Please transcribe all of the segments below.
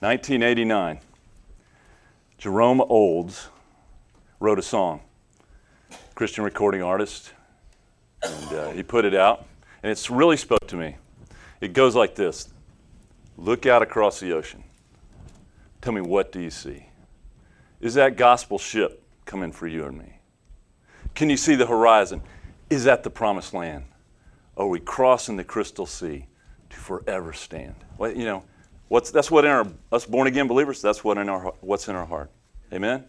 1989, Jerome Olds wrote a song, Christian recording artist, and uh, he put it out, and it's really spoke to me. It goes like this Look out across the ocean. Tell me, what do you see? Is that gospel ship coming for you and me? Can you see the horizon? Is that the promised land? Are we crossing the crystal sea to forever stand? Well, you know, What's, that's what in our, us born again believers, that's what in our, what's in our heart. Amen?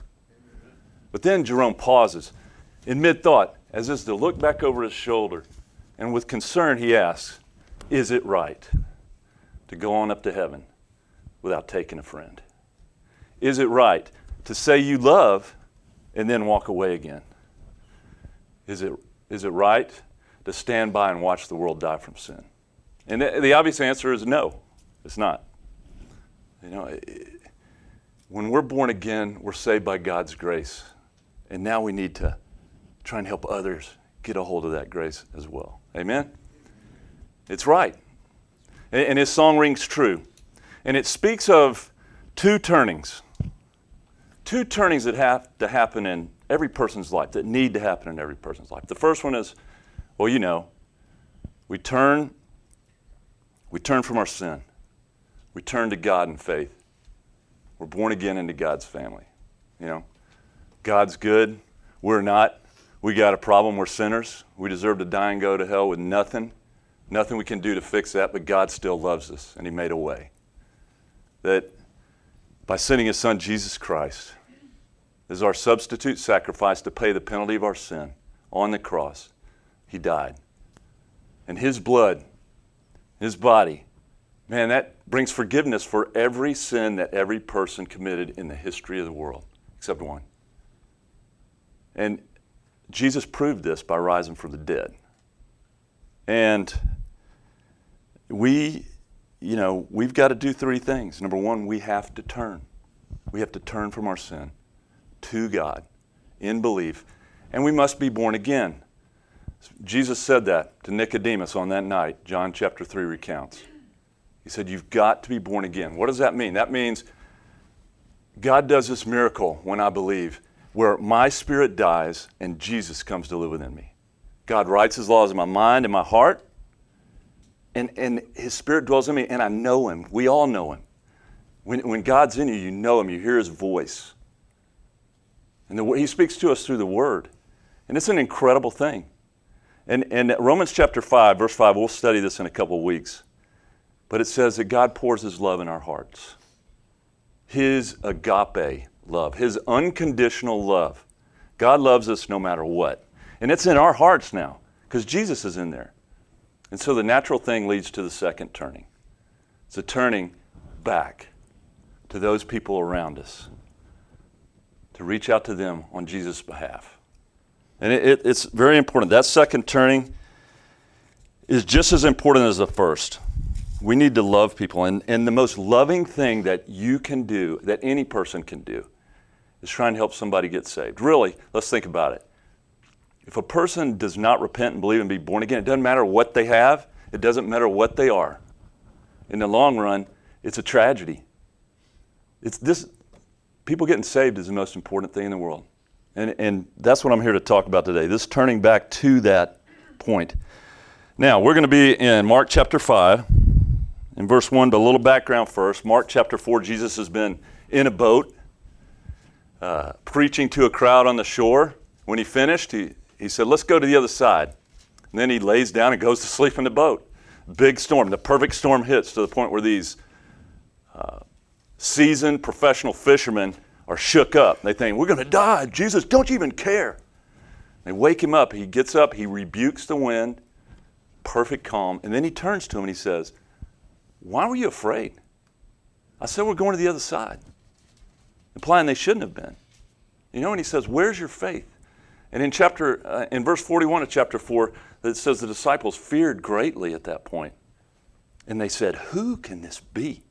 But then Jerome pauses in mid thought, as is to look back over his shoulder, and with concern he asks, Is it right to go on up to heaven without taking a friend? Is it right to say you love and then walk away again? Is it, is it right to stand by and watch the world die from sin? And the, the obvious answer is no, it's not. You know, when we're born again, we're saved by God's grace. And now we need to try and help others get a hold of that grace as well. Amen? It's right. And his song rings true. And it speaks of two turnings. Two turnings that have to happen in every person's life, that need to happen in every person's life. The first one is, well, you know, we turn, we turn from our sin. We turn to God in faith. We're born again into God's family. You know, God's good. We're not. We got a problem. We're sinners. We deserve to die and go to hell with nothing. Nothing we can do to fix that, but God still loves us, and He made a way. That by sending His Son, Jesus Christ, as our substitute sacrifice to pay the penalty of our sin on the cross, He died. And His blood, His body, Man, that brings forgiveness for every sin that every person committed in the history of the world, except one. And Jesus proved this by rising from the dead. And we, you know, we've got to do three things. Number one, we have to turn. We have to turn from our sin to God in belief. And we must be born again. Jesus said that to Nicodemus on that night, John chapter 3 recounts. He said, You've got to be born again. What does that mean? That means God does this miracle when I believe, where my spirit dies and Jesus comes to live within me. God writes his laws in my mind and my heart, and, and his spirit dwells in me, and I know him. We all know him. When, when God's in you, you know him, you hear his voice. And the, he speaks to us through the word. And it's an incredible thing. And, and Romans chapter 5, verse 5, we'll study this in a couple of weeks. But it says that God pours His love in our hearts. His agape love, His unconditional love. God loves us no matter what. And it's in our hearts now because Jesus is in there. And so the natural thing leads to the second turning. It's a turning back to those people around us, to reach out to them on Jesus' behalf. And it, it, it's very important. That second turning is just as important as the first. We need to love people. And, and the most loving thing that you can do, that any person can do, is try and help somebody get saved. Really, let's think about it. If a person does not repent and believe and be born again, it doesn't matter what they have, it doesn't matter what they are. In the long run, it's a tragedy. It's this people getting saved is the most important thing in the world. And, and that's what I'm here to talk about today. This turning back to that point. Now, we're going to be in Mark chapter 5 in verse 1, but a little background first. Mark chapter 4, Jesus has been in a boat uh, preaching to a crowd on the shore. When he finished, he, he said, Let's go to the other side. And then he lays down and goes to sleep in the boat. Big storm, the perfect storm hits to the point where these uh, seasoned professional fishermen are shook up. They think, We're going to die. Jesus, don't you even care? They wake him up. He gets up, he rebukes the wind, perfect calm, and then he turns to him and he says, why were you afraid? I said, We're going to the other side. Implying they shouldn't have been. You know, and he says, Where's your faith? And in chapter, uh, in verse 41 of chapter 4, it says the disciples feared greatly at that point. And they said, Who can this be?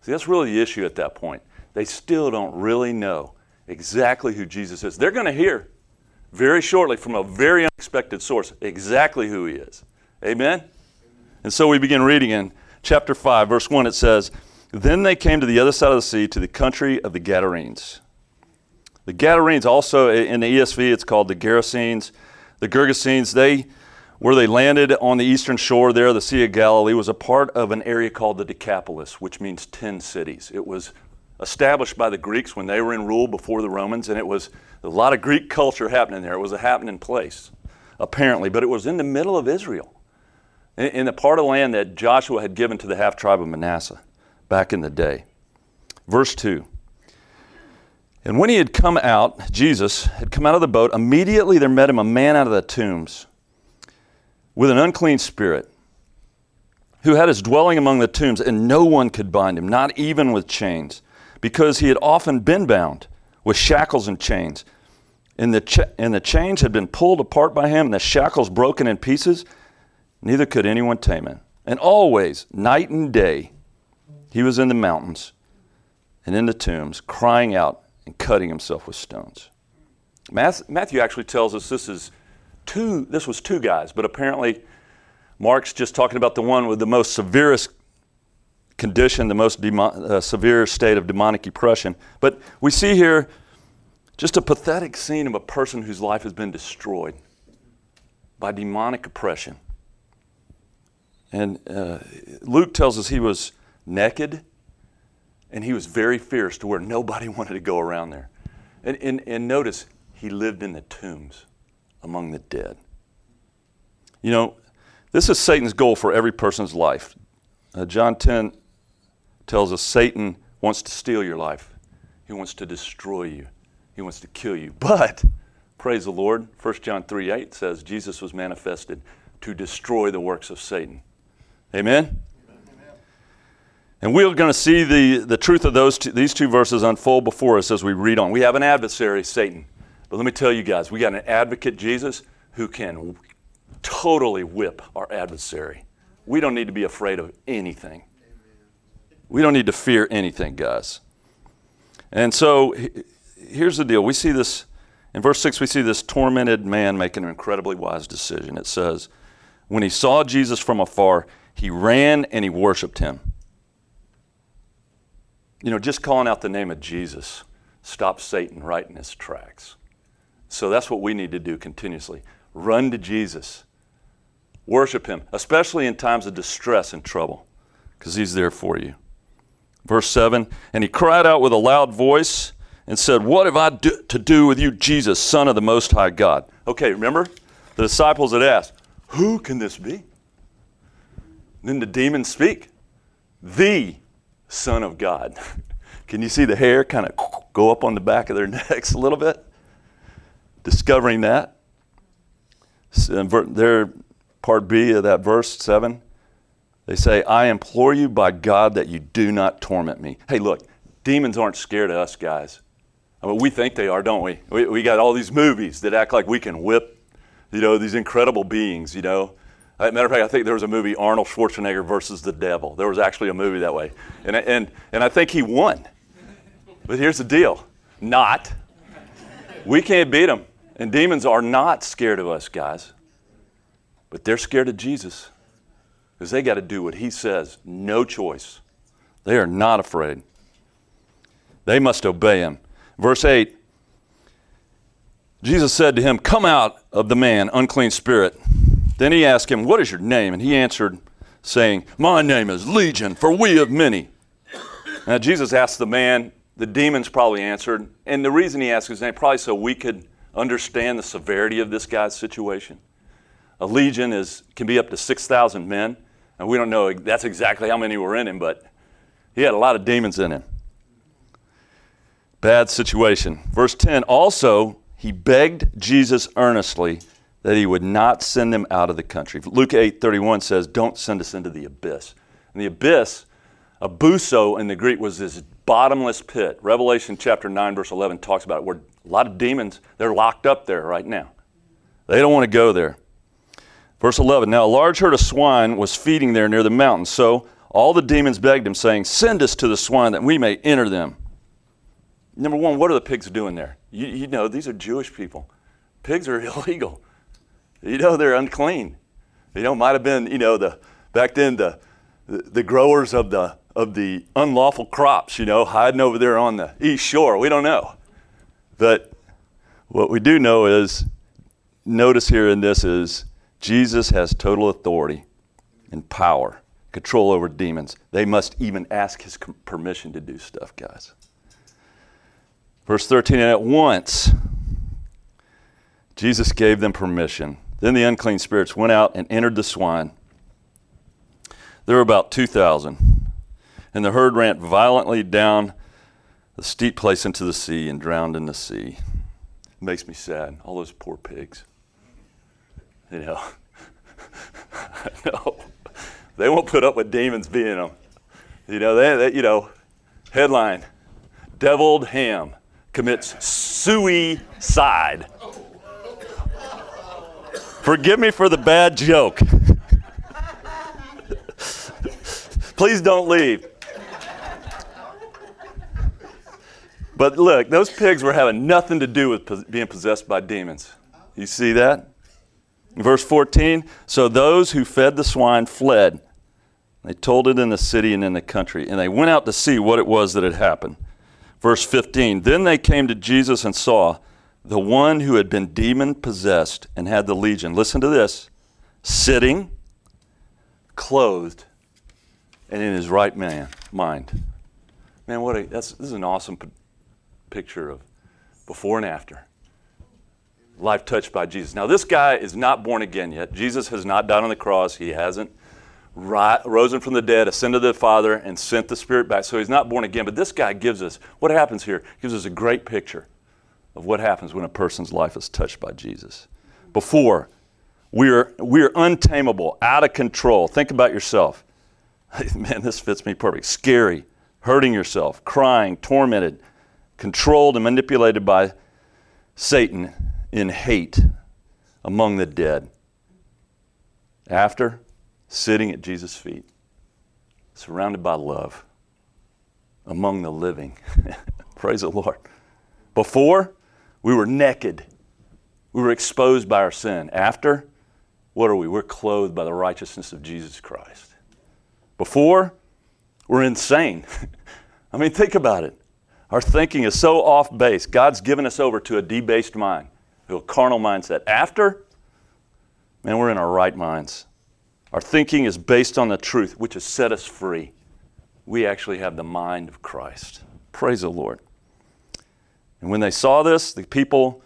See, that's really the issue at that point. They still don't really know exactly who Jesus is. They're going to hear very shortly from a very unexpected source exactly who he is. Amen? And so we begin reading in chapter 5, verse 1, it says, Then they came to the other side of the sea, to the country of the Gadarenes. The Gadarenes, also in the ESV, it's called the Gerasenes. The Gergesenes, they where they landed on the eastern shore there, the Sea of Galilee, was a part of an area called the Decapolis, which means 10 cities. It was established by the Greeks when they were in rule before the Romans, and it was a lot of Greek culture happening there. It was a happening place, apparently, but it was in the middle of Israel, in the part of the land that Joshua had given to the half tribe of Manasseh back in the day. Verse 2. And when he had come out, Jesus had come out of the boat, immediately there met him a man out of the tombs with an unclean spirit who had his dwelling among the tombs, and no one could bind him, not even with chains, because he had often been bound with shackles and chains. And the, and the chains had been pulled apart by him, and the shackles broken in pieces. Neither could anyone tame him. And always, night and day, he was in the mountains and in the tombs, crying out and cutting himself with stones. Matthew actually tells us this is two, this was two guys, but apparently Mark's just talking about the one with the most severest condition, the most uh, severe state of demonic oppression. But we see here just a pathetic scene of a person whose life has been destroyed by demonic oppression. And uh, Luke tells us he was naked and he was very fierce to where nobody wanted to go around there. And, and, and notice, he lived in the tombs among the dead. You know, this is Satan's goal for every person's life. Uh, John 10 tells us Satan wants to steal your life, he wants to destroy you, he wants to kill you. But, praise the Lord, 1 John 3 8 says Jesus was manifested to destroy the works of Satan. Amen? And we're going to see the, the truth of those two, these two verses unfold before us as we read on. We have an adversary, Satan. But let me tell you guys, we got an advocate, Jesus, who can totally whip our adversary. We don't need to be afraid of anything. We don't need to fear anything, guys. And so here's the deal. We see this, in verse 6, we see this tormented man making an incredibly wise decision. It says, When he saw Jesus from afar, he ran and he worshiped him. You know, just calling out the name of Jesus stops Satan right in his tracks. So that's what we need to do continuously. Run to Jesus. Worship Him, especially in times of distress and trouble, because He's there for you. Verse 7 And he cried out with a loud voice and said, What have I do- to do with you, Jesus, Son of the Most High God? Okay, remember? The disciples had asked, Who can this be? Then the demons speak, The Son of God. can you see the hair kind of go up on the back of their necks a little bit? discovering that. Uh, there, part B of that verse 7, they say, I implore you by God that you do not torment me. Hey, look, demons aren't scared of us, guys. I mean, we think they are, don't we? we? We got all these movies that act like we can whip, you know, these incredible beings, you know. As a matter of fact, I think there was a movie, Arnold Schwarzenegger versus the devil. There was actually a movie that way. And, and, and I think he won. But here's the deal not. We can't beat him. And demons are not scared of us, guys, but they're scared of Jesus because they got to do what he says. No choice. They are not afraid. They must obey him. Verse 8 Jesus said to him, Come out of the man, unclean spirit. Then he asked him, What is your name? And he answered, saying, My name is Legion, for we have many. Now, Jesus asked the man, the demons probably answered. And the reason he asked his name, probably so we could understand the severity of this guy's situation. A legion is, can be up to 6,000 men, and we don't know that's exactly how many were in him, but he had a lot of demons in him. Bad situation. Verse 10 also, he begged Jesus earnestly that he would not send them out of the country. Luke 8:31 says, Don't send us into the abyss. And the abyss, abuso in the Greek, was this bottomless pit. Revelation chapter 9, verse 11 talks about it, where a lot of demons, they're locked up there right now. They don't want to go there. Verse 11 Now a large herd of swine was feeding there near the mountain. So all the demons begged him, saying, Send us to the swine that we may enter them. Number one, what are the pigs doing there? You, you know, these are Jewish people. Pigs are illegal. You know, they're unclean. You know, might have been, you know, the back then the, the, growers of the of the unlawful crops, you know, hiding over there on the east shore. We don't know. But what we do know is, notice here in this is Jesus has total authority and power, control over demons. They must even ask his permission to do stuff, guys. Verse 13, and at once Jesus gave them permission. Then the unclean spirits went out and entered the swine. There were about 2,000. And the herd ran violently down the steep place into the sea and drowned in the sea. It makes me sad. All those poor pigs. You know, I know. They won't put up with demons being them. You know, they, they, you know, headline, deviled ham commits suicide. Forgive me for the bad joke. Please don't leave. But look, those pigs were having nothing to do with being possessed by demons. You see that? Verse 14 So those who fed the swine fled. They told it in the city and in the country, and they went out to see what it was that had happened. Verse 15 Then they came to Jesus and saw the one who had been demon possessed and had the legion. Listen to this sitting, clothed, and in his right man, mind. Man, what a, that's, this is an awesome p- picture of before and after. Life touched by Jesus. Now, this guy is not born again yet. Jesus has not died on the cross. He hasn't ri- risen from the dead, ascended to the Father, and sent the Spirit back. So he's not born again. But this guy gives us what happens here. Gives us a great picture of what happens when a person's life is touched by Jesus. Before, we're, we're untamable, out of control. Think about yourself. Man, this fits me perfect. Scary, hurting yourself, crying, tormented, controlled and manipulated by Satan in hate among the dead. After, sitting at Jesus' feet, surrounded by love among the living. Praise the Lord. Before, we were naked. We were exposed by our sin. After, what are we? We're clothed by the righteousness of Jesus Christ. Before, we're insane. I mean, think about it. Our thinking is so off base. God's given us over to a debased mind, to a carnal mindset. After, man, we're in our right minds. Our thinking is based on the truth, which has set us free. We actually have the mind of Christ. Praise the Lord. And when they saw this, the people,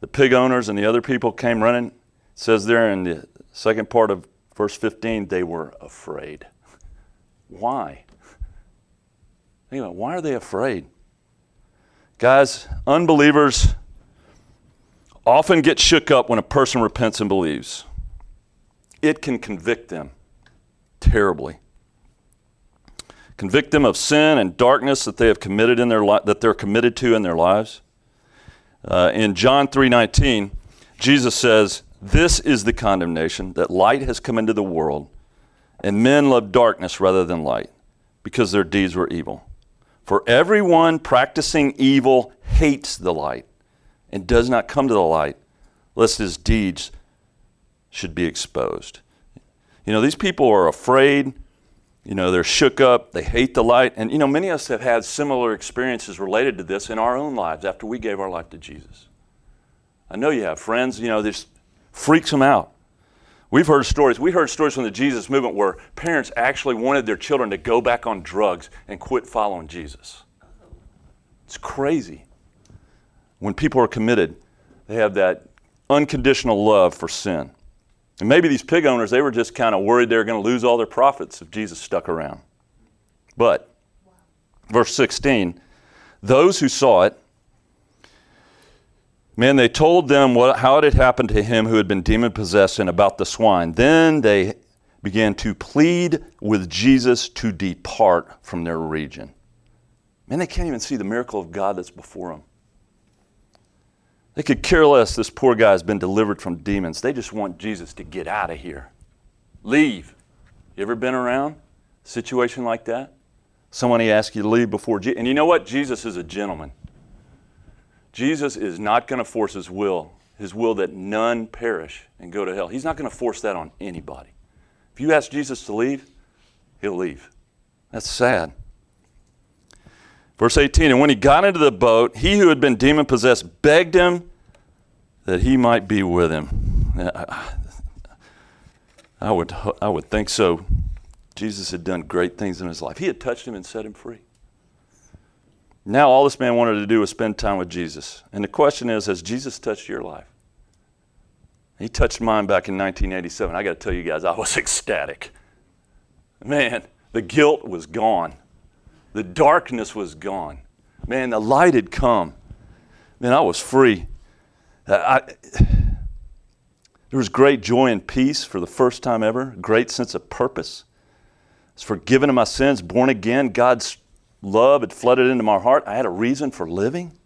the pig owners, and the other people came running. It says there in the second part of verse 15, they were afraid. Why? Think about why are they afraid? Guys, unbelievers often get shook up when a person repents and believes. It can convict them terribly. Convict them of sin and darkness that they have committed in their li- that they're committed to in their lives. Uh, in John 3:19, Jesus says, "This is the condemnation that light has come into the world, and men love darkness rather than light, because their deeds were evil." For everyone practicing evil hates the light and does not come to the light, lest his deeds should be exposed. You know, these people are afraid. You know, they're shook up. They hate the light. And, you know, many of us have had similar experiences related to this in our own lives after we gave our life to Jesus. I know you have friends, you know, this freaks them out. We've heard stories. We heard stories from the Jesus movement where parents actually wanted their children to go back on drugs and quit following Jesus. It's crazy. When people are committed, they have that unconditional love for sin. And maybe these pig owners, they were just kind of worried they were going to lose all their profits if Jesus stuck around. But, verse 16, those who saw it Man, they told them what, how it had happened to him who had been demon possessed and about the swine. Then they began to plead with Jesus to depart from their region. Man, they can't even see the miracle of God that's before them. They could care less this poor guy has been delivered from demons. They just want Jesus to get out of here. Leave. You ever been around a situation like that? Somebody asks you to leave before Jesus. And you know what? Jesus is a gentleman. Jesus is not going to force his will, his will that none perish and go to hell. He's not going to force that on anybody. If you ask Jesus to leave, he'll leave. That's sad. Verse 18 And when he got into the boat, he who had been demon possessed begged him that he might be with him. I would, I would think so. Jesus had done great things in his life. He had touched him and set him free. Now, all this man wanted to do was spend time with Jesus. And the question is Has Jesus touched your life? He touched mine back in 1987. I got to tell you guys, I was ecstatic. Man, the guilt was gone, the darkness was gone. Man, the light had come. Man, I was free. Uh, I, there was great joy and peace for the first time ever, great sense of purpose. I was forgiven of my sins, born again. God's love had flooded into my heart. I had a reason for living.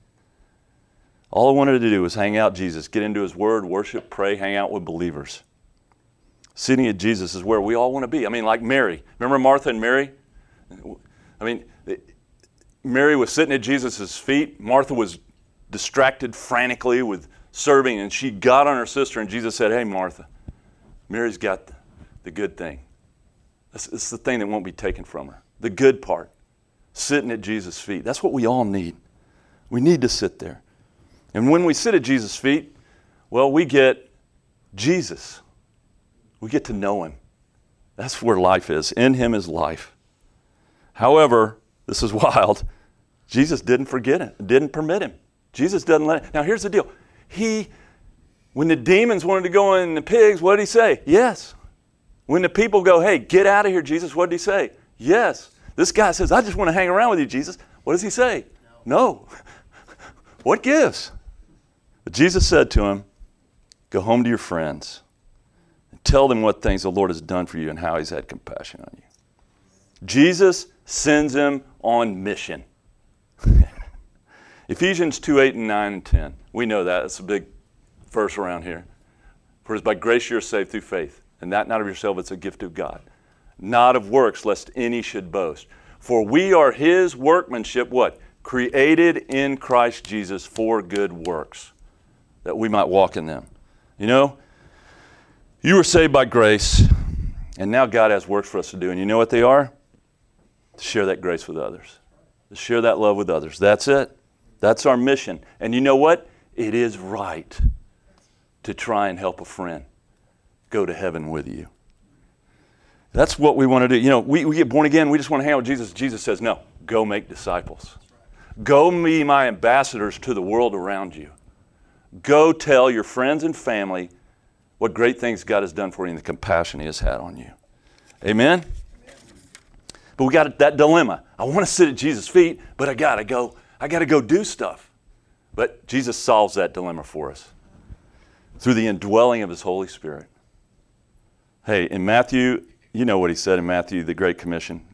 All I wanted to do was hang out Jesus, get into His Word, worship, pray, hang out with believers. Sitting at Jesus is where we all want to be. I mean, like Mary. Remember Martha and Mary? I mean, Mary was sitting at Jesus' feet. Martha was distracted frantically with serving, and she got on her sister, and Jesus said, Hey, Martha, Mary's got the good thing. It's, it's the thing that won't be taken from her. The good part, sitting at Jesus' feet. That's what we all need. We need to sit there. And when we sit at Jesus' feet, well, we get Jesus. We get to know him. That's where life is. In him is life. However, this is wild. Jesus didn't forget it, didn't permit him. Jesus doesn't let it. Now, here's the deal. He, when the demons wanted to go in the pigs, what did he say? Yes. When the people go, hey, get out of here, Jesus, what did he say? Yes. This guy says, I just want to hang around with you, Jesus. What does he say? No. no. what gives? But Jesus said to him, Go home to your friends and tell them what things the Lord has done for you and how he's had compassion on you. Jesus sends him on mission. Ephesians 2 8 and 9 and 10. We know that. It's a big verse around here. For it is by grace you're saved through faith, and that not of yourself, it's a gift of God. Not of works, lest any should boast. For we are his workmanship, what? Created in Christ Jesus for good works, that we might walk in them. You know, you were saved by grace, and now God has works for us to do. And you know what they are? To share that grace with others, to share that love with others. That's it. That's our mission. And you know what? It is right to try and help a friend go to heaven with you. That's what we want to do. You know, we, we get born again, we just want to hang out with Jesus. Jesus says, no, go make disciples. Go be my ambassadors to the world around you. Go tell your friends and family what great things God has done for you and the compassion He has had on you. Amen? But we got that dilemma. I want to sit at Jesus' feet, but I got to go. I got to go do stuff. But Jesus solves that dilemma for us through the indwelling of His Holy Spirit. Hey, in Matthew, you know what He said in Matthew, the Great Commission,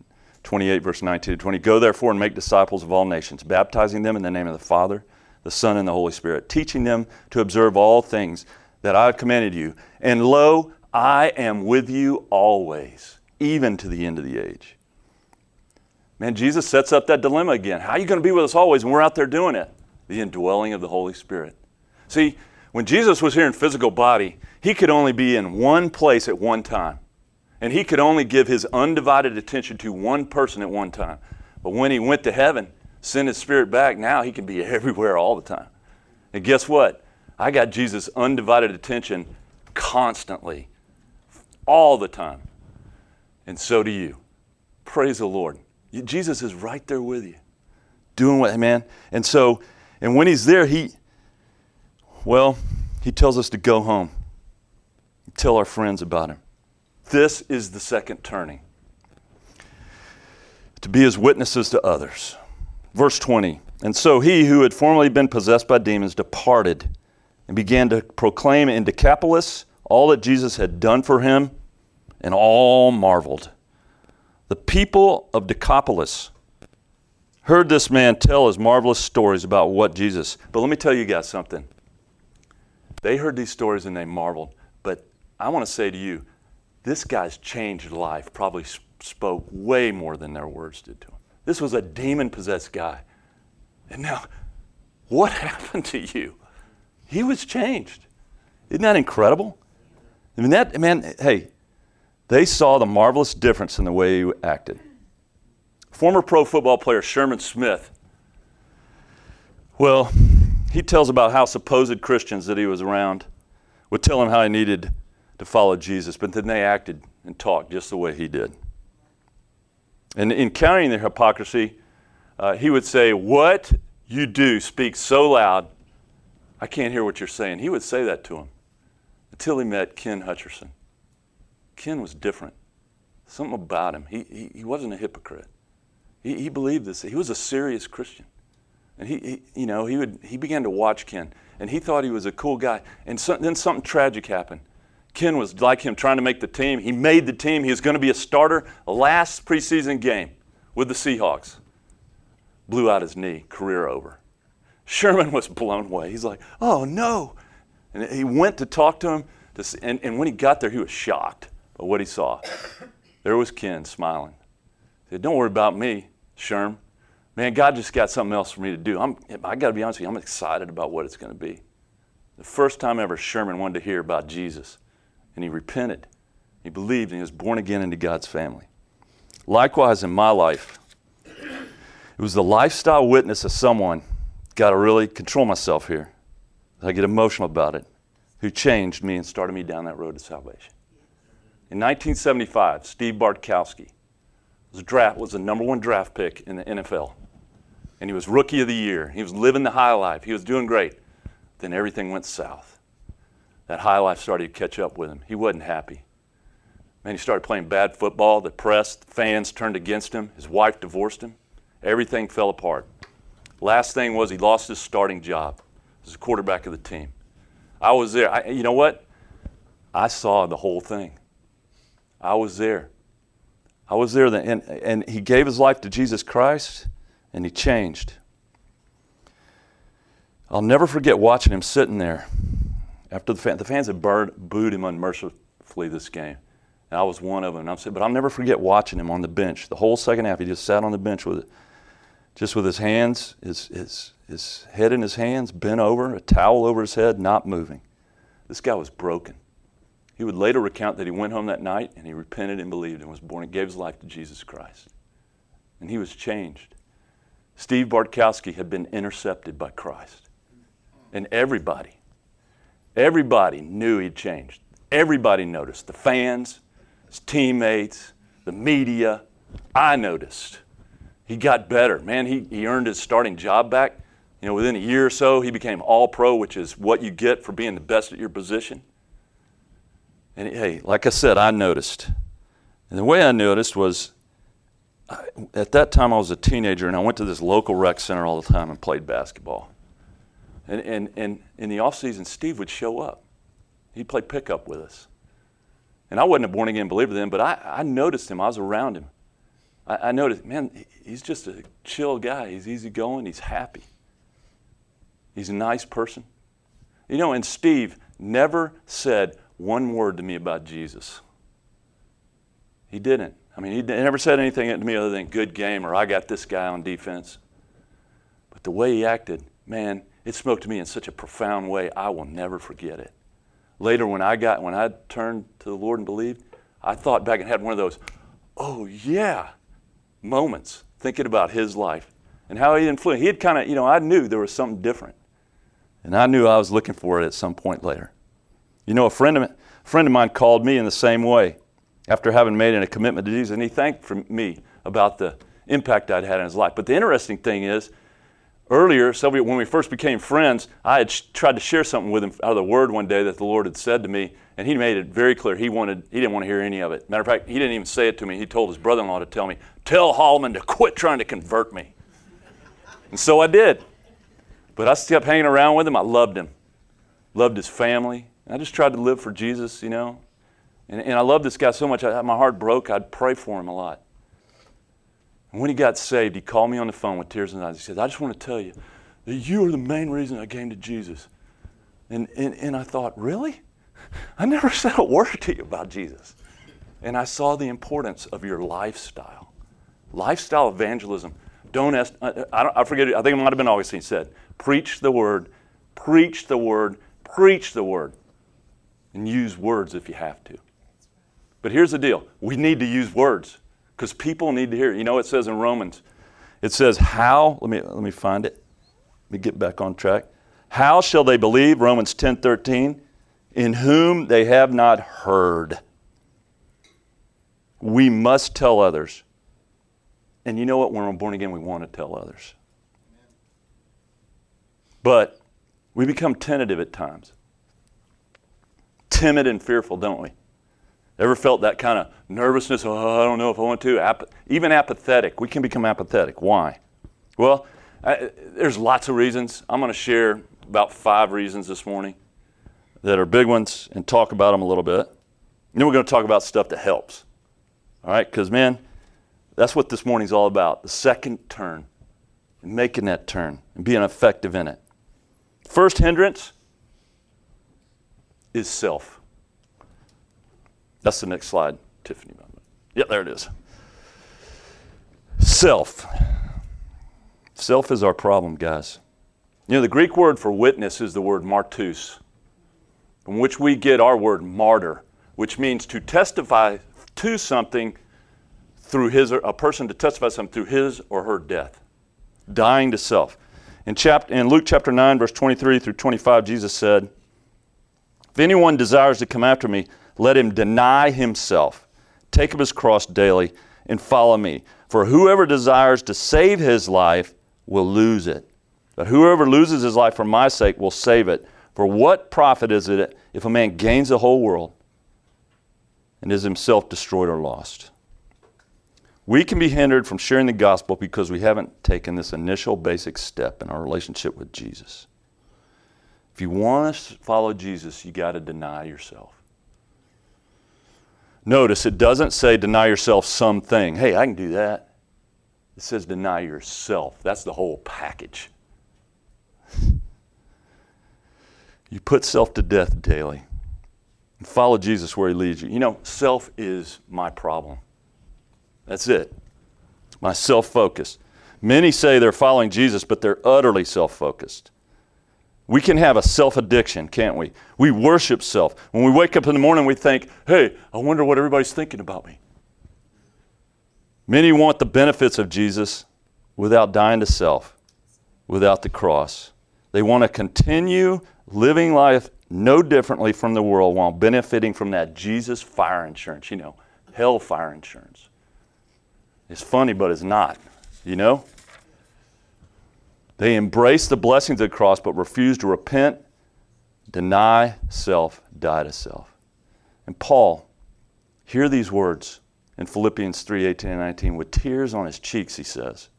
28, verse 19 to 20. Go therefore and make disciples of all nations, baptizing them in the name of the Father, the Son, and the Holy Spirit, teaching them to observe all things that I have commanded you. And lo, I am with you always, even to the end of the age. Man, Jesus sets up that dilemma again. How are you going to be with us always when we're out there doing it? The indwelling of the Holy Spirit. See, when Jesus was here in physical body, he could only be in one place at one time. And he could only give his undivided attention to one person at one time. But when he went to heaven, sent his spirit back, now he can be everywhere all the time. And guess what? I got Jesus' undivided attention constantly, all the time. And so do you. Praise the Lord. Jesus is right there with you, doing what, man. And so, and when he's there, he, well, he tells us to go home, tell our friends about him. This is the second turning to be his witnesses to others. Verse 20 And so he who had formerly been possessed by demons departed and began to proclaim in Decapolis all that Jesus had done for him, and all marveled. The people of Decapolis heard this man tell his marvelous stories about what Jesus. But let me tell you guys something. They heard these stories and they marveled. But I want to say to you, this guy's changed life probably spoke way more than their words did to him. This was a demon possessed guy. And now, what happened to you? He was changed. Isn't that incredible? I mean, that, man, hey, they saw the marvelous difference in the way he acted. Former pro football player Sherman Smith. Well, he tells about how supposed Christians that he was around would tell him how he needed to follow Jesus, but then they acted and talked just the way he did. And in countering their hypocrisy, uh, he would say, What you do speaks so loud, I can't hear what you're saying. He would say that to him until he met Ken Hutcherson. Ken was different. Something about him. He, he, he wasn't a hypocrite. He, he believed this. He was a serious Christian. And he, he, you know, he, would, he began to watch Ken, and he thought he was a cool guy. And so, then something tragic happened. Ken was like him trying to make the team. He made the team. He was going to be a starter last preseason game with the Seahawks. Blew out his knee, career over. Sherman was blown away. He's like, oh no. And he went to talk to him, to see, and, and when he got there, he was shocked by what he saw. There was Ken smiling. He said, Don't worry about me, Sherm. Man, God just got something else for me to do. I'm, I got to be honest with you, I'm excited about what it's going to be. The first time ever Sherman wanted to hear about Jesus and he repented. He believed and he was born again into God's family. Likewise, in my life, it was the lifestyle witness of someone, got to really control myself here. I get emotional about it, who changed me and started me down that road to salvation. In 1975, Steve Bartkowski was, draft, was the number one draft pick in the NFL. And he was rookie of the year. He was living the high life. He was doing great. Then everything went south that high life started to catch up with him. He wasn't happy. Man, he started playing bad football. The press, the fans turned against him. His wife divorced him. Everything fell apart. Last thing was he lost his starting job as a quarterback of the team. I was there. I, you know what? I saw the whole thing. I was there. I was there, then, and, and he gave his life to Jesus Christ, and he changed. I'll never forget watching him sitting there after the, fan, the fans had burned, booed him unmercifully this game. And I was one of them. I'm but I'll never forget watching him on the bench. The whole second half, he just sat on the bench with just with his hands, his, his, his head in his hands, bent over, a towel over his head, not moving. This guy was broken. He would later recount that he went home that night and he repented and believed and was born and gave his life to Jesus Christ. And he was changed. Steve Bartkowski had been intercepted by Christ. And everybody, Everybody knew he'd changed. Everybody noticed. The fans, his teammates, the media. I noticed. He got better. Man, he, he earned his starting job back. You know, within a year or so, he became all pro, which is what you get for being the best at your position. And hey, like I said, I noticed. And the way I noticed was at that time I was a teenager and I went to this local rec center all the time and played basketball. And, and, and in the off season, Steve would show up. He'd play pickup with us. And I wasn't a born again believer then, but I, I noticed him. I was around him. I, I noticed, man, he's just a chill guy. He's easygoing. He's happy. He's a nice person. You know, and Steve never said one word to me about Jesus. He didn't. I mean, he never said anything to me other than good game or I got this guy on defense. But the way he acted, man, it spoke to me in such a profound way, I will never forget it. Later, when I got when I turned to the Lord and believed, I thought back and had one of those, oh yeah, moments thinking about his life and how he influenced. He had kind of, you know, I knew there was something different, and I knew I was looking for it at some point later. You know, a friend of friend of mine called me in the same way after having made a commitment to Jesus, and he thanked me about the impact I'd had in his life. But the interesting thing is, earlier, Sylvia, when we first became friends, I had sh- tried to share something with him out of the Word one day that the Lord had said to me, and he made it very clear he wanted he didn't want to hear any of it. Matter of fact, he didn't even say it to me. He told his brother-in-law to tell me, "Tell Holloman to quit trying to convert me." And so I did. But I kept hanging around with him. I loved him, loved his family. I just tried to live for Jesus, you know. And, and I loved this guy so much. I, my heart broke. I'd pray for him a lot. And when he got saved, he called me on the phone with tears in his eyes. He said, I just want to tell you that you are the main reason I came to Jesus. And, and, and I thought, really? I never said a word to you about Jesus. And I saw the importance of your lifestyle. Lifestyle evangelism. Don't, ask, I, I, I forget, I think it might have been Augustine said, preach the word, preach the word, preach the word. And use words if you have to. But here's the deal we need to use words because people need to hear. You know, what it says in Romans, it says, How, let me, let me find it. Let me get back on track. How shall they believe, Romans 10 13, in whom they have not heard? We must tell others. And you know what? When we're born again, we want to tell others. But we become tentative at times, timid and fearful, don't we? Ever felt that kind of nervousness? Oh, I don't know if I want to. Ap- even apathetic. We can become apathetic. Why? Well, I, there's lots of reasons. I'm going to share about five reasons this morning that are big ones and talk about them a little bit. And then we're going to talk about stuff that helps. All right? Because, man, that's what this morning's all about the second turn, making that turn and being effective in it. First hindrance is self. That's the next slide, Tiffany. Yeah, there it is. Self. Self is our problem, guys. You know, the Greek word for witness is the word martus, from which we get our word martyr, which means to testify to something through his, or a person to testify something through his or her death, dying to self. In, chapter, in Luke chapter 9, verse 23 through 25, Jesus said, If anyone desires to come after me, let him deny himself, take up his cross daily, and follow me. For whoever desires to save his life will lose it. But whoever loses his life for my sake will save it. For what profit is it if a man gains the whole world and is himself destroyed or lost? We can be hindered from sharing the gospel because we haven't taken this initial basic step in our relationship with Jesus. If you want to follow Jesus, you got to deny yourself. Notice it doesn't say deny yourself something. Hey, I can do that. It says deny yourself. That's the whole package. You put self to death daily. And follow Jesus where he leads you. You know, self is my problem. That's it. My self focus. Many say they're following Jesus, but they're utterly self focused. We can have a self addiction, can't we? We worship self. When we wake up in the morning, we think, hey, I wonder what everybody's thinking about me. Many want the benefits of Jesus without dying to self, without the cross. They want to continue living life no differently from the world while benefiting from that Jesus fire insurance, you know, hell fire insurance. It's funny, but it's not, you know? They embrace the blessings of the cross but refuse to repent, deny self, die to self. And Paul, hear these words in Philippians 3 18 and 19 with tears on his cheeks, he says.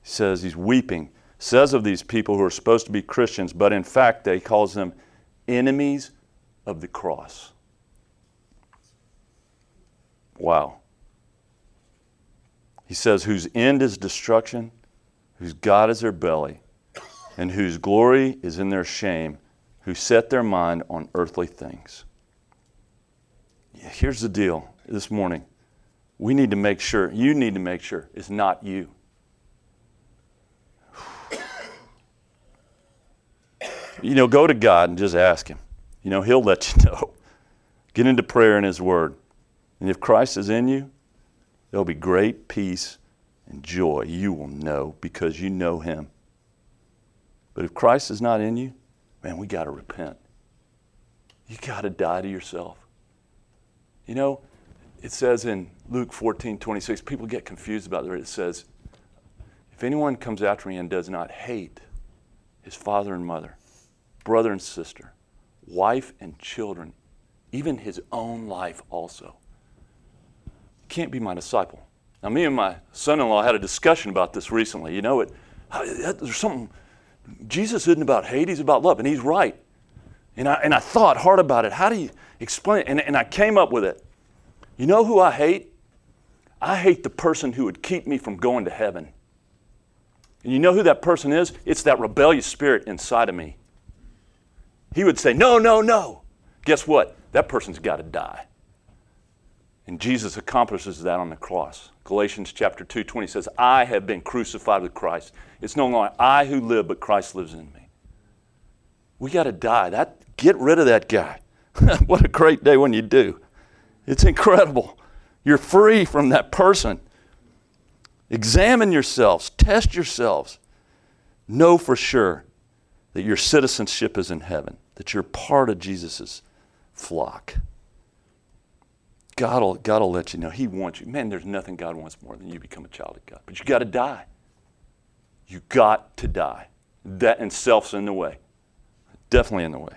He says he's weeping, says of these people who are supposed to be Christians, but in fact, they calls them enemies of the cross. Wow. He says, whose end is destruction, whose God is their belly, and whose glory is in their shame, who set their mind on earthly things. Here's the deal this morning. We need to make sure, you need to make sure, it's not you. You know, go to God and just ask Him. You know, He'll let you know. Get into prayer in His Word. And if Christ is in you, There'll be great peace and joy you will know because you know Him. But if Christ is not in you, man, we got to repent. You got to die to yourself. You know, it says in Luke 14 26, people get confused about it. It says, If anyone comes after me and does not hate his father and mother, brother and sister, wife and children, even his own life also, can't be my disciple. Now, me and my son in law had a discussion about this recently. You know, it, there's something, Jesus isn't about hate, he's about love, and he's right. And I, and I thought hard about it. How do you explain it? And, and I came up with it. You know who I hate? I hate the person who would keep me from going to heaven. And you know who that person is? It's that rebellious spirit inside of me. He would say, No, no, no. Guess what? That person's got to die. And Jesus accomplishes that on the cross. Galatians chapter 2 20 says, I have been crucified with Christ. It's no longer I who live, but Christ lives in me. We got to die. That, get rid of that guy. what a great day when you do. It's incredible. You're free from that person. Examine yourselves, test yourselves. Know for sure that your citizenship is in heaven, that you're part of Jesus' flock. God will, God will let you know. He wants you. Man, there's nothing God wants more than you become a child of God. But you got to die. You got to die. That and self's in the way. Definitely in the way.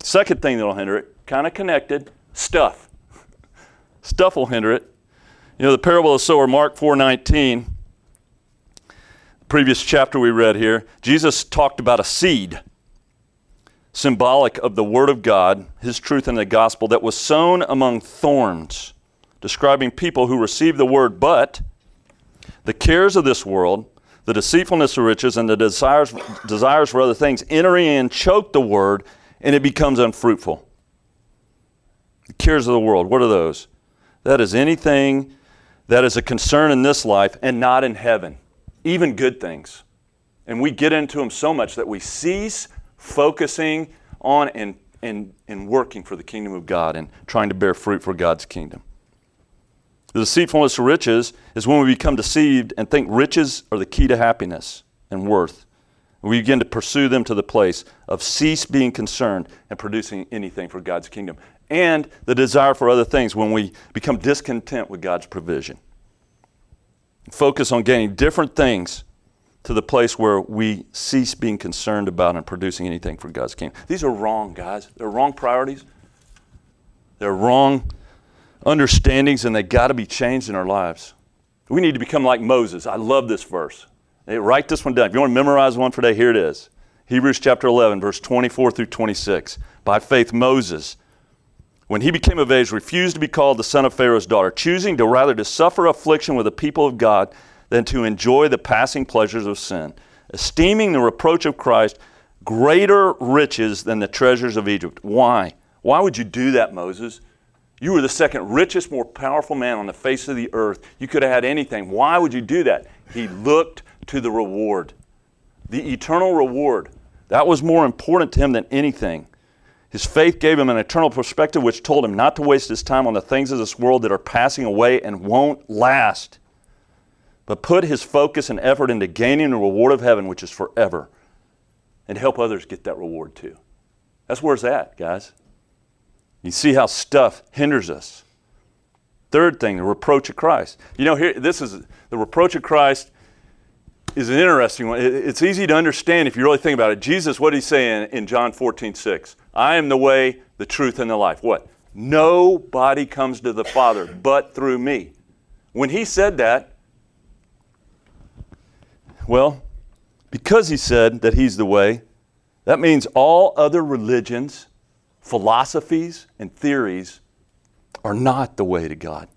Second thing that'll hinder it, kind of connected, stuff. stuff will hinder it. You know, the parable of the sower, Mark 4:19, previous chapter we read here, Jesus talked about a seed, symbolic of the Word of God, His truth in the gospel, that was sown among thorns, describing people who receive the Word, but the cares of this world, the deceitfulness of riches, and the desires, desires for other things enter in, choke the Word, and it becomes unfruitful. The cares of the world, what are those? That is anything that is a concern in this life and not in heaven even good things. And we get into them so much that we cease focusing on and, and, and working for the kingdom of God and trying to bear fruit for God's kingdom. The deceitfulness of riches is when we become deceived and think riches are the key to happiness and worth. We begin to pursue them to the place of cease being concerned and producing anything for God's kingdom. And the desire for other things when we become discontent with God's provision focus on gaining different things to the place where we cease being concerned about and producing anything for God's kingdom. These are wrong, guys. They're wrong priorities. They're wrong understandings, and they got to be changed in our lives. We need to become like Moses. I love this verse. Hey, write this one down. If you want to memorize one for today, here it is. Hebrews chapter 11, verse 24 through 26. By faith, Moses when he became of age, refused to be called the son of Pharaoh's daughter, choosing to rather to suffer affliction with the people of God than to enjoy the passing pleasures of sin, esteeming the reproach of Christ greater riches than the treasures of Egypt. Why? Why would you do that, Moses? You were the second richest, more powerful man on the face of the earth. You could have had anything. Why would you do that? He looked to the reward, the eternal reward. That was more important to him than anything. His faith gave him an eternal perspective, which told him not to waste his time on the things of this world that are passing away and won't last, but put his focus and effort into gaining the reward of heaven, which is forever, and help others get that reward too. That's where it's at, guys. You see how stuff hinders us. Third thing, the reproach of Christ. You know, here this is the reproach of Christ is an interesting one. It's easy to understand if you really think about it. Jesus, what did he say in, in John 14, 6? I am the way, the truth, and the life. What? Nobody comes to the Father but through me. When he said that, well, because he said that he's the way, that means all other religions, philosophies, and theories are not the way to God.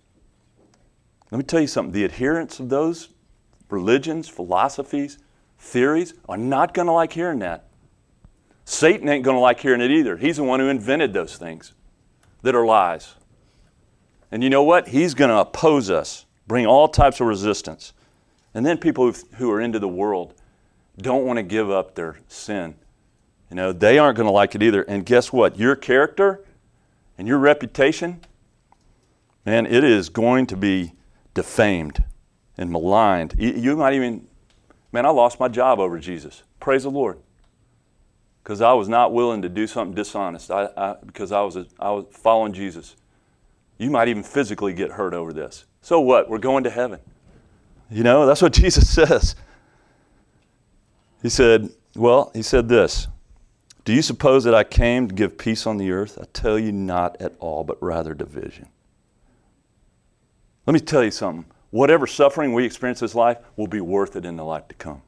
Let me tell you something the adherents of those religions, philosophies, theories are not going to like hearing that. Satan ain't going to like hearing it either. He's the one who invented those things that are lies. And you know what? He's going to oppose us, bring all types of resistance. And then people who are into the world don't want to give up their sin. You know, they aren't going to like it either. And guess what? Your character and your reputation, man, it is going to be defamed and maligned. You might even, man, I lost my job over Jesus. Praise the Lord because I was not willing to do something dishonest I, I, because I was, a, I was following Jesus. You might even physically get hurt over this. So what? We're going to heaven. You know, that's what Jesus says. He said, Well, he said this Do you suppose that I came to give peace on the earth? I tell you, not at all, but rather division. Let me tell you something. Whatever suffering we experience this life will be worth it in the life to come.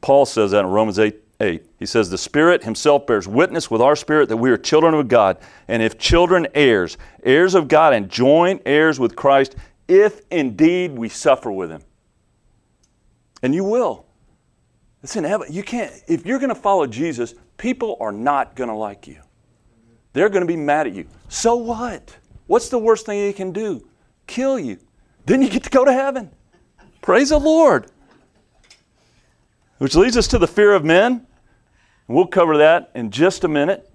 Paul says that in Romans 8 8. He says, The Spirit Himself bears witness with our spirit that we are children of God, and if children, heirs, heirs of God, and joint heirs with Christ, if indeed we suffer with Him. And you will. It's in heaven. You can't, if you're going to follow Jesus, people are not going to like you. They're going to be mad at you. So what? What's the worst thing they can do? Kill you. Then you get to go to heaven. Praise the Lord. Which leads us to the fear of men. We'll cover that in just a minute,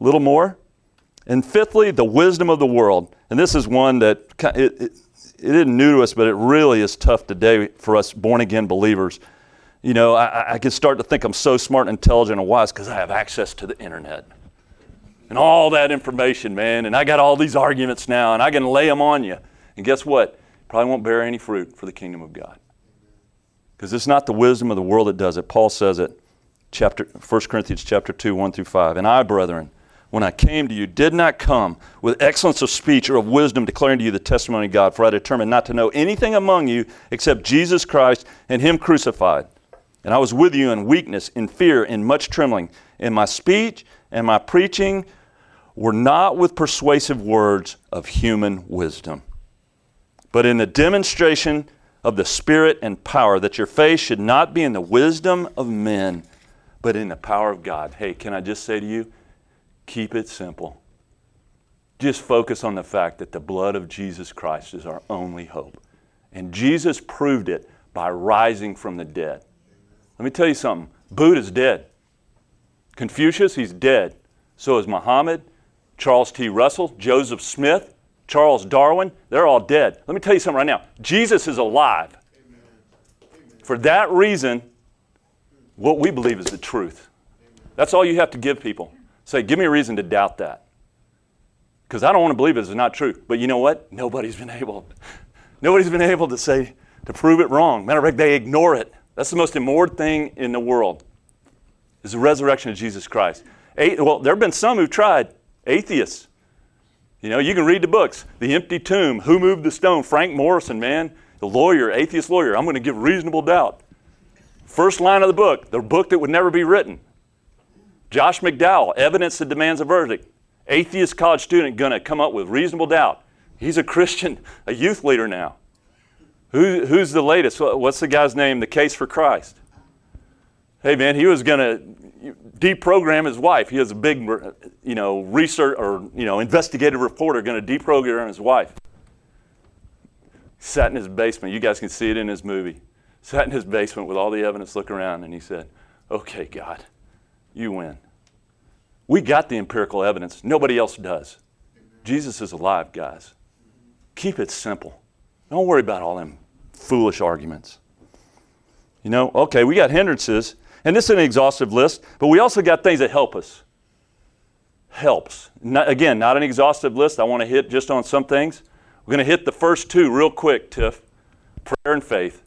a little more. And fifthly, the wisdom of the world. And this is one that it, it, it isn't new to us, but it really is tough today for us born again believers. You know, I, I can start to think I'm so smart and intelligent and wise because I have access to the internet and all that information, man. And I got all these arguments now, and I can lay them on you. And guess what? Probably won't bear any fruit for the kingdom of God. Because it's not the wisdom of the world that does it. Paul says it, chapter 1 Corinthians chapter 2, 1 through 5. And I, brethren, when I came to you, did not come with excellence of speech or of wisdom, declaring to you the testimony of God, for I determined not to know anything among you except Jesus Christ and Him crucified. And I was with you in weakness, in fear, in much trembling. And my speech and my preaching were not with persuasive words of human wisdom, but in the demonstration of the Spirit and power, that your faith should not be in the wisdom of men, but in the power of God. Hey, can I just say to you, Keep it simple. Just focus on the fact that the blood of Jesus Christ is our only hope. And Jesus proved it by rising from the dead. Let me tell you something Buddha's dead. Confucius, he's dead. So is Muhammad, Charles T. Russell, Joseph Smith, Charles Darwin. They're all dead. Let me tell you something right now Jesus is alive. For that reason, what we believe is the truth. That's all you have to give people. Say, give me a reason to doubt that. Because I don't want to believe it is not true. But you know what? Nobody's been able. Nobody's been able to say, to prove it wrong. Matter of fact, they ignore it. That's the most immoral thing in the world, is the resurrection of Jesus Christ. well, there have been some who've tried, atheists. You know, you can read the books. The Empty Tomb, Who Moved the Stone, Frank Morison, man, the lawyer, atheist lawyer. I'm going to give reasonable doubt. First line of the book, the book that would never be written. Josh McDowell, evidence that demands a verdict. Atheist college student going to come up with reasonable doubt. He's a Christian, a youth leader now. Who, who's the latest? What's the guy's name? The Case for Christ. Hey, man, he was going to deprogram his wife. He was a big, you know, research or, you know, investigative reporter going to deprogram his wife. Sat in his basement. You guys can see it in his movie. Sat in his basement with all the evidence, look around, and he said, Okay, God, you win. We got the empirical evidence. Nobody else does. Jesus is alive, guys. Keep it simple. Don't worry about all them foolish arguments. You know, okay, we got hindrances, and this is an exhaustive list, but we also got things that help us. Helps. Not, again, not an exhaustive list. I want to hit just on some things. We're going to hit the first two real quick, Tiff prayer and faith.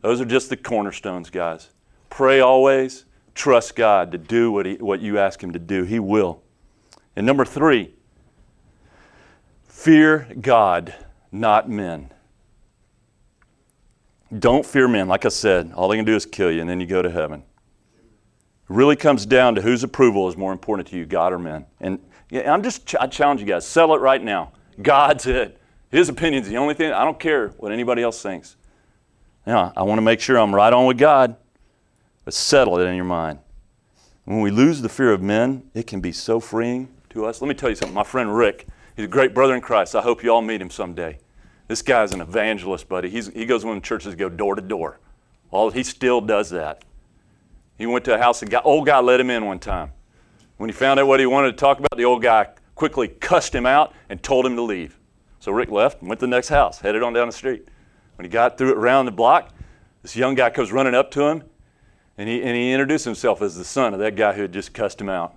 Those are just the cornerstones, guys. Pray always, trust God to do what, he, what you ask Him to do. He will. And number three, fear God, not men. Don't fear men. Like I said, all they can do is kill you, and then you go to heaven. It really comes down to whose approval is more important to you, God or men. And yeah, I'm just, I challenge you guys, sell it right now. God's it. His opinion's the only thing. I don't care what anybody else thinks. Now, I want to make sure I'm right on with God but settle it in your mind. When we lose the fear of men, it can be so freeing to us. Let me tell you something. My friend Rick, he's a great brother in Christ. I hope you all meet him someday. This guy's an evangelist, buddy. He's, he goes when churches go door to door. All he still does that. He went to a house. And the old guy let him in one time. When he found out what he wanted to talk about, the old guy quickly cussed him out and told him to leave. So Rick left and went to the next house, headed on down the street. When he got through it around the block, this young guy comes running up to him and he, and he introduced himself as the son of that guy who had just cussed him out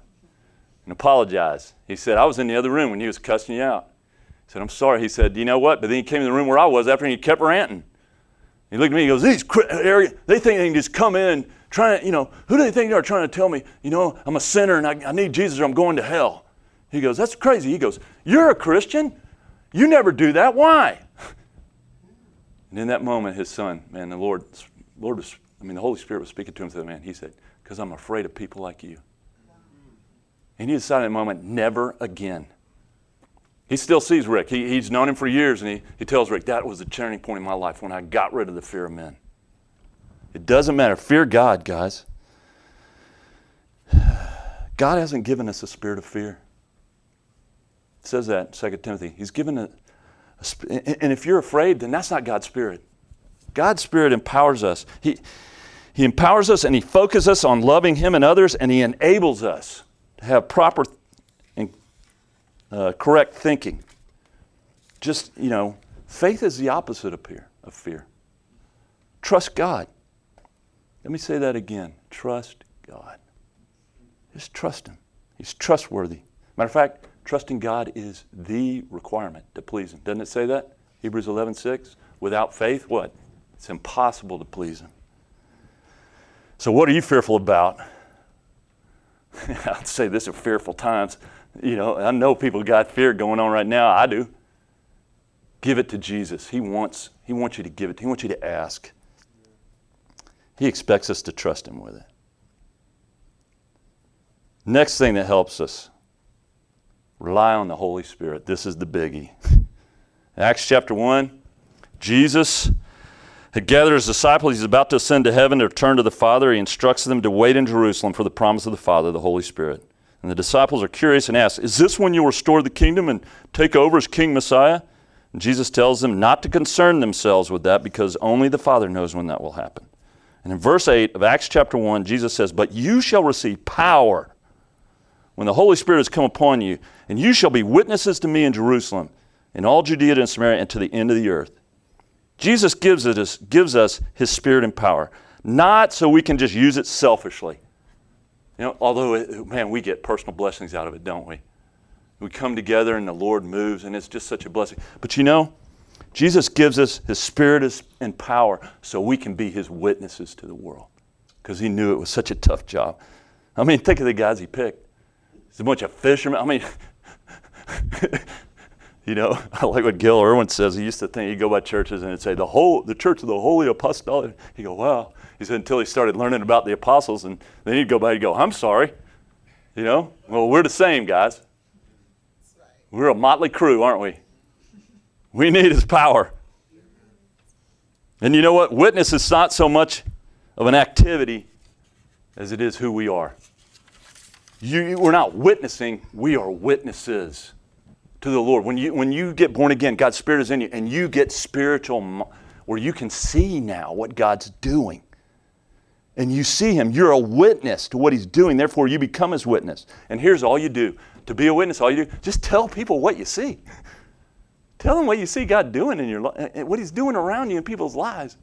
and apologized. He said, I was in the other room when he was cussing you out. He said, I'm sorry. He said, You know what? But then he came in the room where I was after and he kept ranting. He looked at me, he goes, These area, they think they can just come in trying to, you know, who do they think they're trying to tell me, you know, I'm a sinner and I, I need Jesus or I'm going to hell? He goes, That's crazy. He goes, You're a Christian? You never do that. Why? And in that moment, his son, man, the Lord, Lord was I mean, the Holy Spirit was speaking to him through the man. He said, Because I'm afraid of people like you. And he decided in a moment, never again. He still sees Rick. He, he's known him for years, and he, he tells Rick, That was the turning point in my life when I got rid of the fear of men. It doesn't matter. Fear God, guys. God hasn't given us a spirit of fear. It says that in 2 Timothy. He's given a, a and if you're afraid, then that's not God's spirit. God's spirit empowers us. He, he empowers us and He focuses us on loving Him and others, and He enables us to have proper and uh, correct thinking. Just, you know, faith is the opposite of fear, of fear. Trust God. Let me say that again. Trust God. Just trust Him. He's trustworthy. Matter of fact, trusting God is the requirement to please Him. Doesn't it say that? Hebrews 11 6. Without faith, what? It's impossible to please Him. So, what are you fearful about? I'd say this are fearful times. You know, I know people got fear going on right now. I do. Give it to Jesus. He wants, he wants you to give it. He wants you to ask. He expects us to trust Him with it. Next thing that helps us rely on the Holy Spirit. This is the biggie. Acts chapter 1, Jesus had gathered his disciples. He's about to ascend to heaven to return to the Father. He instructs them to wait in Jerusalem for the promise of the Father, the Holy Spirit. And the disciples are curious and ask, Is this when you'll restore the kingdom and take over as King Messiah? And Jesus tells them not to concern themselves with that because only the Father knows when that will happen. And in verse 8 of Acts chapter 1, Jesus says, But you shall receive power when the Holy Spirit has come upon you, and you shall be witnesses to me in Jerusalem, in all Judea and Samaria, and to the end of the earth. Jesus gives, us, gives us his spirit and power, not so we can just use it selfishly. You know, although, it, man, we get personal blessings out of it, don't we? We come together and the Lord moves, and it's just such a blessing. But you know, Jesus gives us his spirit and power so we can be his witnesses to the world because he knew it was such a tough job. I mean, think of the guys he picked. It's a bunch of fishermen. I mean, You know, I like what Gil Irwin says. He used to think he'd go by churches and he'd say the whole the Church of the Holy Apostolic. He'd go, wow. He said until he started learning about the apostles, and then he'd go by and go, I'm sorry. You know, well we're the same guys. We're a motley crew, aren't we? We need His power. And you know what? Witness is not so much of an activity as it is who we are. You, we're not witnessing, we are witnesses to the Lord. When you, when you get born again, God's Spirit is in you, and you get spiritual, where you can see now what God's doing. And you see Him, you're a witness to what He's doing, therefore, you become His witness. And here's all you do to be a witness, all you do, just tell people what you see. tell them what you see God doing in your life, eh, eh, what He's doing around you in people's lives.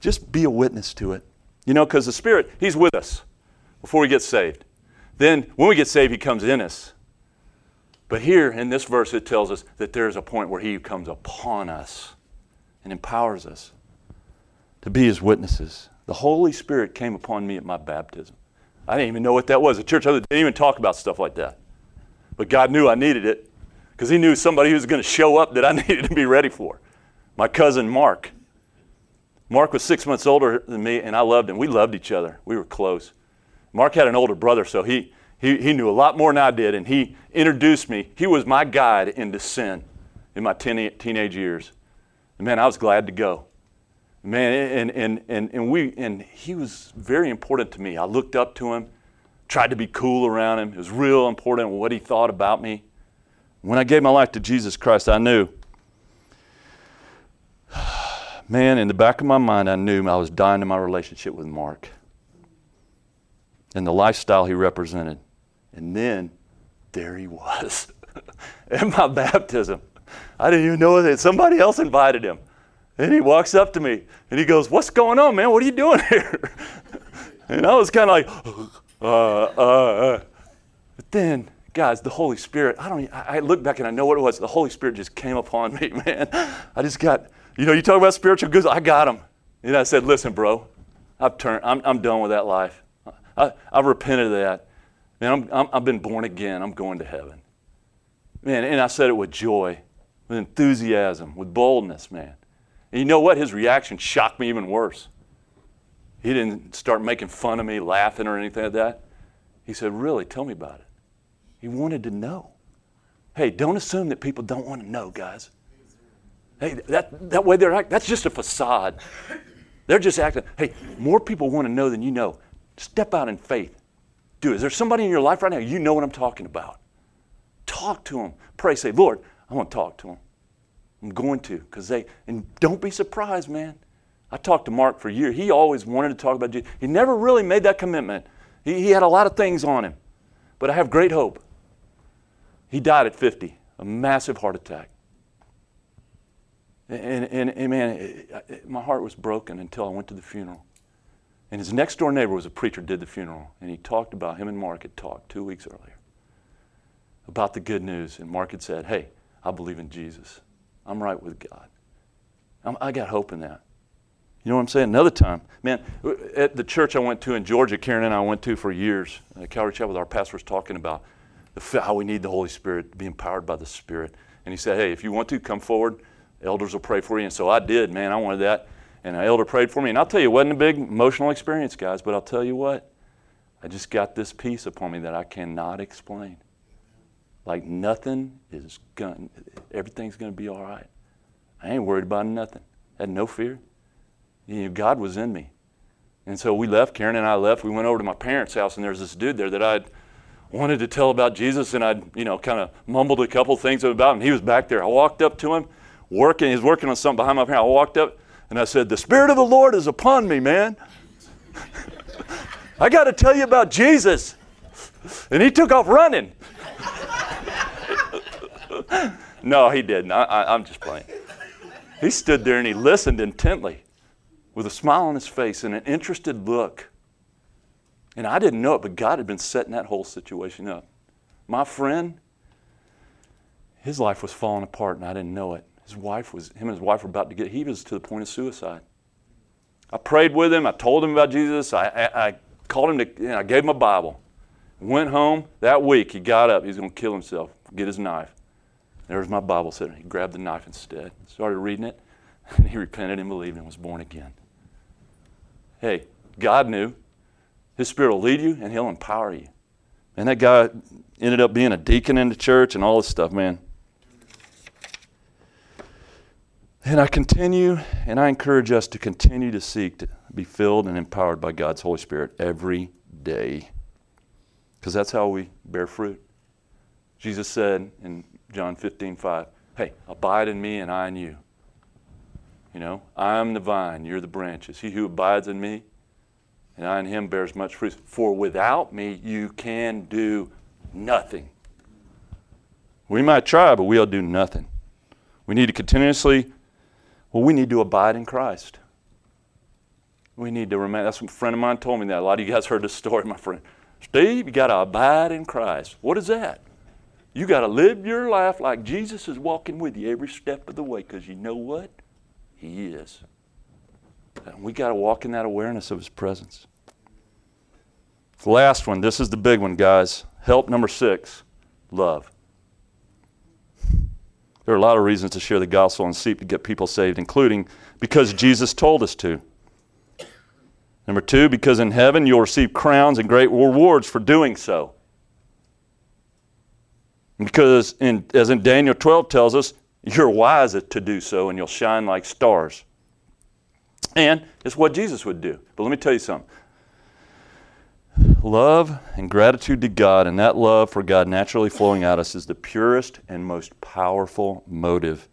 Just be a witness to it. You know, because the Spirit, He's with us before we get saved. Then, when we get saved, He comes in us. But here in this verse, it tells us that there is a point where He comes upon us and empowers us to be His witnesses. The Holy Spirit came upon me at my baptism. I didn't even know what that was. The church didn't even talk about stuff like that. But God knew I needed it because He knew somebody who was going to show up that I needed to be ready for. My cousin Mark. Mark was six months older than me, and I loved him. We loved each other. We were close. Mark had an older brother, so he, he, he knew a lot more than I did, and he introduced me. He was my guide into sin in my teen, teenage years. And man, I was glad to go. Man, and, and, and, and, we, and he was very important to me. I looked up to him, tried to be cool around him. It was real important what he thought about me. When I gave my life to Jesus Christ, I knew, man, in the back of my mind, I knew I was dying to my relationship with Mark and the lifestyle he represented. And then there he was at my baptism. I didn't even know that somebody else invited him. And he walks up to me and he goes, What's going on, man? What are you doing here? and I was kind of like, uh, uh, uh. But then, guys, the Holy Spirit, I don't, I look back and I know what it was. The Holy Spirit just came upon me, man. I just got, you know, you talk about spiritual goods, I got them. And I said, Listen, bro, I've turned, I'm, I'm done with that life. I, I've repented of that. Man, I'm, I'm, I've been born again. I'm going to heaven. Man, and I said it with joy, with enthusiasm, with boldness, man. And you know what? His reaction shocked me even worse. He didn't start making fun of me, laughing, or anything like that. He said, Really, tell me about it. He wanted to know. Hey, don't assume that people don't want to know, guys. Hey, that, that way they're acting, that's just a facade. They're just acting. Hey, more people want to know than you know. Step out in faith. Do. Is there somebody in your life right now you know what I'm talking about? Talk to them. Pray. Say, Lord, I want to talk to them. I'm going to because they, and don't be surprised, man. I talked to Mark for a year. He always wanted to talk about Jesus. He never really made that commitment. He, he had a lot of things on him. But I have great hope. He died at 50, a massive heart attack. And, and, and man, it, it, my heart was broken until I went to the funeral. And his next door neighbor was a preacher, did the funeral, and he talked about him and Mark had talked two weeks earlier about the good news. And Mark had said, Hey, I believe in Jesus. I'm right with God. I'm, I got hope in that. You know what I'm saying? Another time, man, at the church I went to in Georgia, Karen and I went to for years, uh, Calvary Chapel, our pastor was talking about the, how we need the Holy Spirit to be empowered by the Spirit. And he said, Hey, if you want to, come forward. Elders will pray for you. And so I did, man. I wanted that. And an elder prayed for me. And I'll tell you, it wasn't a big emotional experience, guys, but I'll tell you what, I just got this peace upon me that I cannot explain. Like nothing is going, everything's going to be all right. I ain't worried about nothing. I had no fear. You know, God was in me. And so we left, Karen and I left. We went over to my parents' house, and there's this dude there that I'd wanted to tell about Jesus, and I'd, you know, kind of mumbled a couple things about him. He was back there. I walked up to him, working, he was working on something behind my parents. I walked up and I said, The Spirit of the Lord is upon me, man. I got to tell you about Jesus. And he took off running. no, he didn't. I, I'm just playing. He stood there and he listened intently with a smile on his face and an interested look. And I didn't know it, but God had been setting that whole situation up. My friend, his life was falling apart and I didn't know it. His wife was, him and his wife were about to get, he was to the point of suicide. I prayed with him. I told him about Jesus. I, I, I called him to, you know, I gave him a Bible. Went home that week. He got up. He was going to kill himself, get his knife. There was my Bible sitting. He grabbed the knife instead, started reading it, and he repented and believed and was born again. Hey, God knew. His Spirit will lead you and He'll empower you. And that guy ended up being a deacon in the church and all this stuff, man. And I continue, and I encourage us to continue to seek to be filled and empowered by God's Holy Spirit every day. Because that's how we bear fruit. Jesus said in John 15, 5, Hey, abide in me and I in you. You know, I'm the vine, you're the branches. He who abides in me and I in him bears much fruit. For without me, you can do nothing. We might try, but we'll do nothing. We need to continuously well, we need to abide in Christ. We need to remain. That's what a friend of mine told me that. A lot of you guys heard this story, my friend. Steve, you got to abide in Christ. What is that? You got to live your life like Jesus is walking with you every step of the way because you know what? He is. And we got to walk in that awareness of His presence. The last one, this is the big one, guys. Help number six love. There are a lot of reasons to share the gospel and seek to get people saved, including because Jesus told us to. Number two, because in heaven you'll receive crowns and great rewards for doing so. Because, in, as in Daniel 12 tells us, you're wise to do so and you'll shine like stars. And it's what Jesus would do. But let me tell you something love and gratitude to God, and that love for God naturally flowing out us is the purest and most powerful motive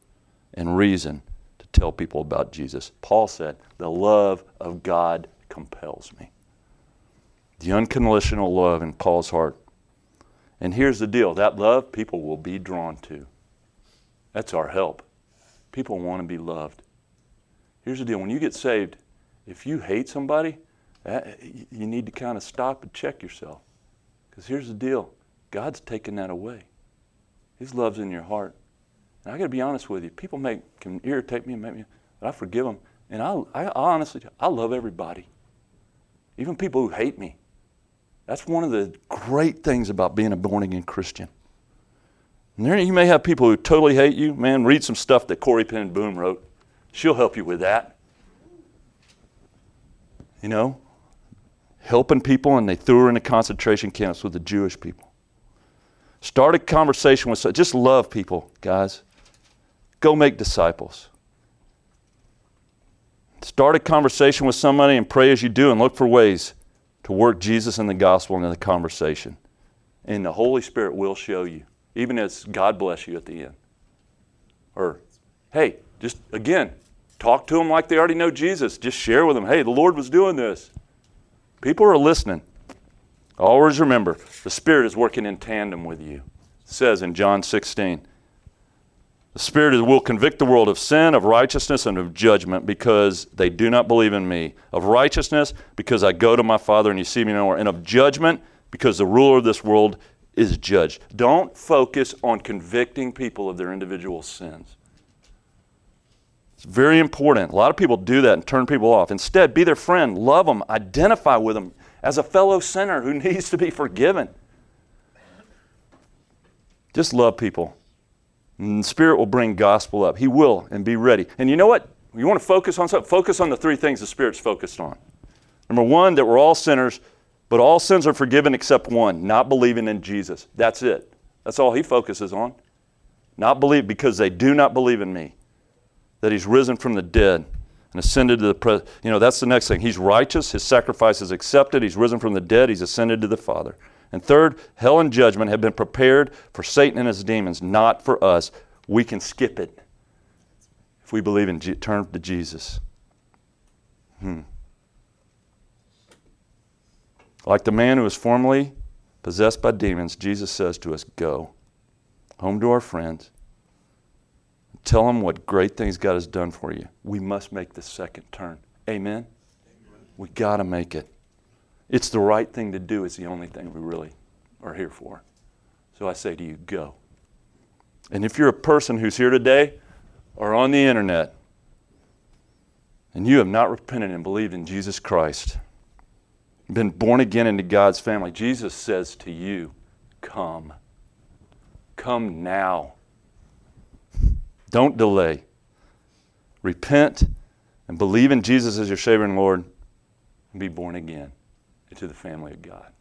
and reason to tell people about Jesus. Paul said, The love of God compels me. The unconditional love in Paul's heart. And here's the deal that love people will be drawn to. That's our help. People want to be loved. Here's the deal when you get saved, if you hate somebody, Uh, that, you need to kind of stop and check yourself. Because here's the deal God's taken that away. His love's in your heart. And I got to be honest with you. People make, can irritate me and make me, but I forgive them. And I, I honestly, I love everybody, even people who hate me. That's one of the great things about being a born again Christian. And there, you may have people who totally hate you. Man, read some stuff that Corrie ten Boom wrote. She'll help you with that. You know, helping people, and they threw her in into concentration camps with the Jewish people. Start a conversation with, just love people, guys. Go make disciples. Start a conversation with somebody and pray as you do and look for ways to work Jesus and the gospel into the conversation. And the Holy Spirit will show you, even as God bless you at the end. Or, hey, just again, talk to them like they already know Jesus. Just share with them, hey, the Lord was doing this. People are listening. Always remember, the Spirit is working in tandem with you. says in John 16. The Spirit will convict the world of sin, of righteousness, and of judgment because they do not believe in me. Of righteousness, because I go to my Father and you see me no more. And of judgment, because the ruler of this world is judged. Don't focus on convicting people of their individual sins. It's very important. A lot of people do that and turn people off. Instead, be their friend, love them, identify with them as a fellow sinner who needs to be forgiven. Just love people. And the Spirit will bring gospel up. He will, and be ready. And you know what? You want to focus on something? Focus on the three things the Spirit's focused on. Number one, that we're all sinners, but all sins are forgiven except one not believing in Jesus. That's it. That's all He focuses on. Not believe, because they do not believe in me that he's risen from the dead and ascended to the pre- you know that's the next thing. He's righteous his sacrifice is accepted he's risen from the dead he's ascended to the father. And third hell and judgment have been prepared for satan and his demons not for us. We can skip it if we believe in turn to jesus. Hmm. like the man who was formerly possessed by demons jesus says to us go home to our friends Tell them what great things God has done for you. We must make the second turn. Amen? Amen. We got to make it. It's the right thing to do. It's the only thing we really are here for. So I say to you, go. And if you're a person who's here today or on the internet and you have not repented and believed in Jesus Christ, been born again into God's family, Jesus says to you, come. Come now. Don't delay. Repent and believe in Jesus as your Savior and Lord and be born again into the family of God.